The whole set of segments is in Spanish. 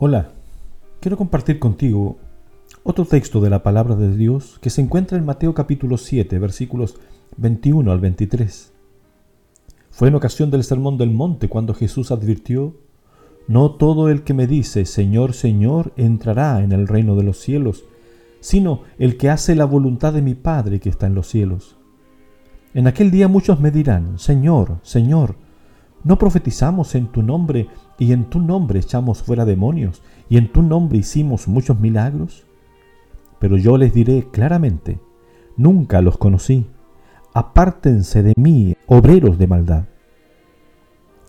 Hola, quiero compartir contigo otro texto de la palabra de Dios que se encuentra en Mateo capítulo 7, versículos 21 al 23. Fue en ocasión del Sermón del Monte cuando Jesús advirtió, No todo el que me dice, Señor, Señor, entrará en el reino de los cielos, sino el que hace la voluntad de mi Padre que está en los cielos. En aquel día muchos me dirán, Señor, Señor, ¿no profetizamos en tu nombre y en tu nombre echamos fuera demonios, y en tu nombre hicimos muchos milagros? Pero yo les diré claramente, nunca los conocí, apártense de mí, obreros de maldad.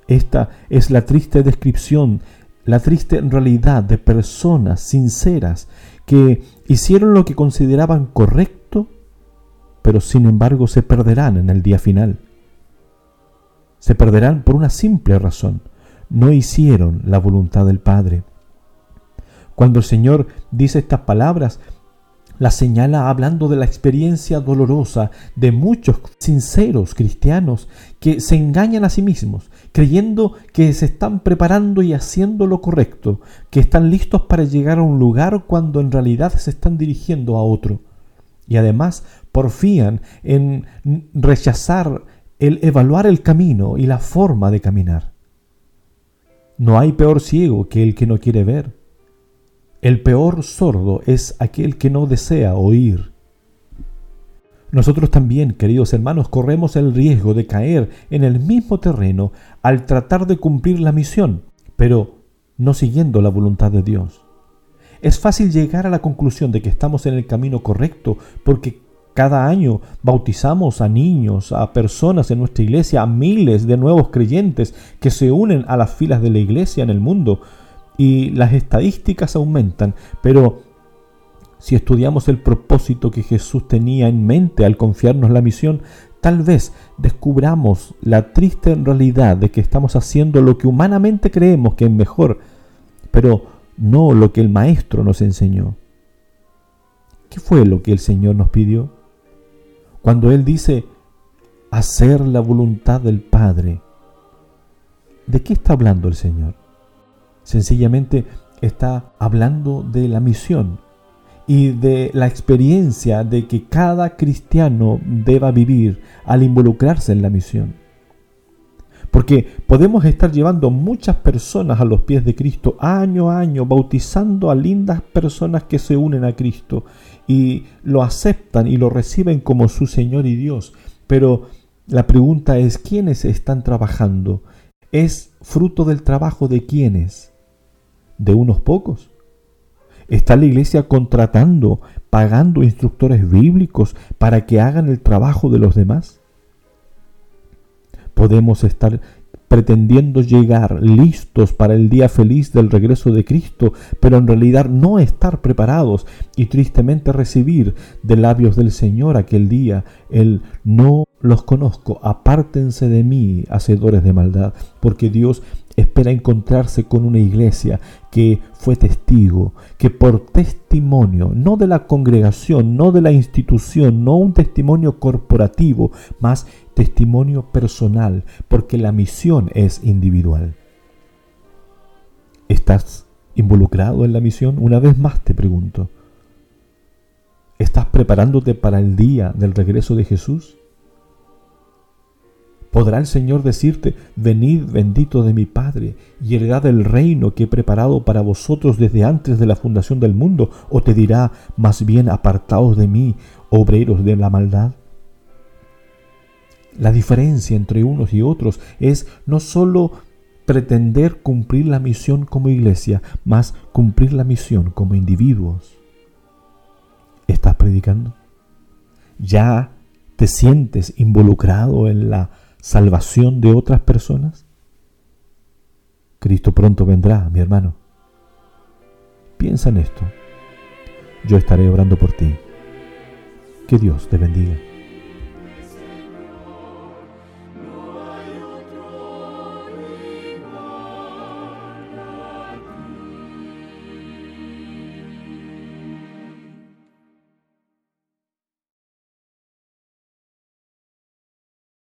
Esta es la triste descripción, la triste realidad de personas sinceras que hicieron lo que consideraban correcto, pero sin embargo se perderán en el día final. Se perderán por una simple razón, no hicieron la voluntad del Padre. Cuando el Señor dice estas palabras, la señala hablando de la experiencia dolorosa de muchos sinceros cristianos que se engañan a sí mismos, creyendo que se están preparando y haciendo lo correcto, que están listos para llegar a un lugar cuando en realidad se están dirigiendo a otro. Y además porfían en rechazar el evaluar el camino y la forma de caminar. No hay peor ciego que el que no quiere ver. El peor sordo es aquel que no desea oír. Nosotros también, queridos hermanos, corremos el riesgo de caer en el mismo terreno al tratar de cumplir la misión, pero no siguiendo la voluntad de Dios. Es fácil llegar a la conclusión de que estamos en el camino correcto porque cada año bautizamos a niños, a personas en nuestra iglesia, a miles de nuevos creyentes que se unen a las filas de la iglesia en el mundo y las estadísticas aumentan, pero si estudiamos el propósito que Jesús tenía en mente al confiarnos la misión, tal vez descubramos la triste realidad de que estamos haciendo lo que humanamente creemos que es mejor, pero no lo que el Maestro nos enseñó. ¿Qué fue lo que el Señor nos pidió? Cuando Él dice hacer la voluntad del Padre, ¿de qué está hablando el Señor? Sencillamente está hablando de la misión y de la experiencia de que cada cristiano deba vivir al involucrarse en la misión. Porque podemos estar llevando muchas personas a los pies de Cristo año a año, bautizando a lindas personas que se unen a Cristo y lo aceptan y lo reciben como su Señor y Dios. Pero la pregunta es, ¿quiénes están trabajando? ¿Es fruto del trabajo de quiénes? ¿De unos pocos? ¿Está la iglesia contratando, pagando instructores bíblicos para que hagan el trabajo de los demás? Podemos estar pretendiendo llegar listos para el día feliz del regreso de Cristo, pero en realidad no estar preparados y tristemente recibir de labios del Señor aquel día el no los conozco, apártense de mí, hacedores de maldad, porque Dios espera encontrarse con una iglesia que fue testigo, que por testimonio, no de la congregación, no de la institución, no un testimonio corporativo, más testimonio personal, porque la misión es individual. ¿Estás involucrado en la misión? Una vez más te pregunto. ¿Estás preparándote para el día del regreso de Jesús? ¿Podrá el Señor decirte, venid bendito de mi Padre y heredad el reino que he preparado para vosotros desde antes de la fundación del mundo? ¿O te dirá, más bien apartaos de mí, obreros de la maldad? La diferencia entre unos y otros es no sólo pretender cumplir la misión como iglesia, más cumplir la misión como individuos. ¿Estás predicando? ¿Ya te sientes involucrado en la salvación de otras personas? Cristo pronto vendrá, mi hermano. Piensa en esto. Yo estaré orando por ti. Que Dios te bendiga.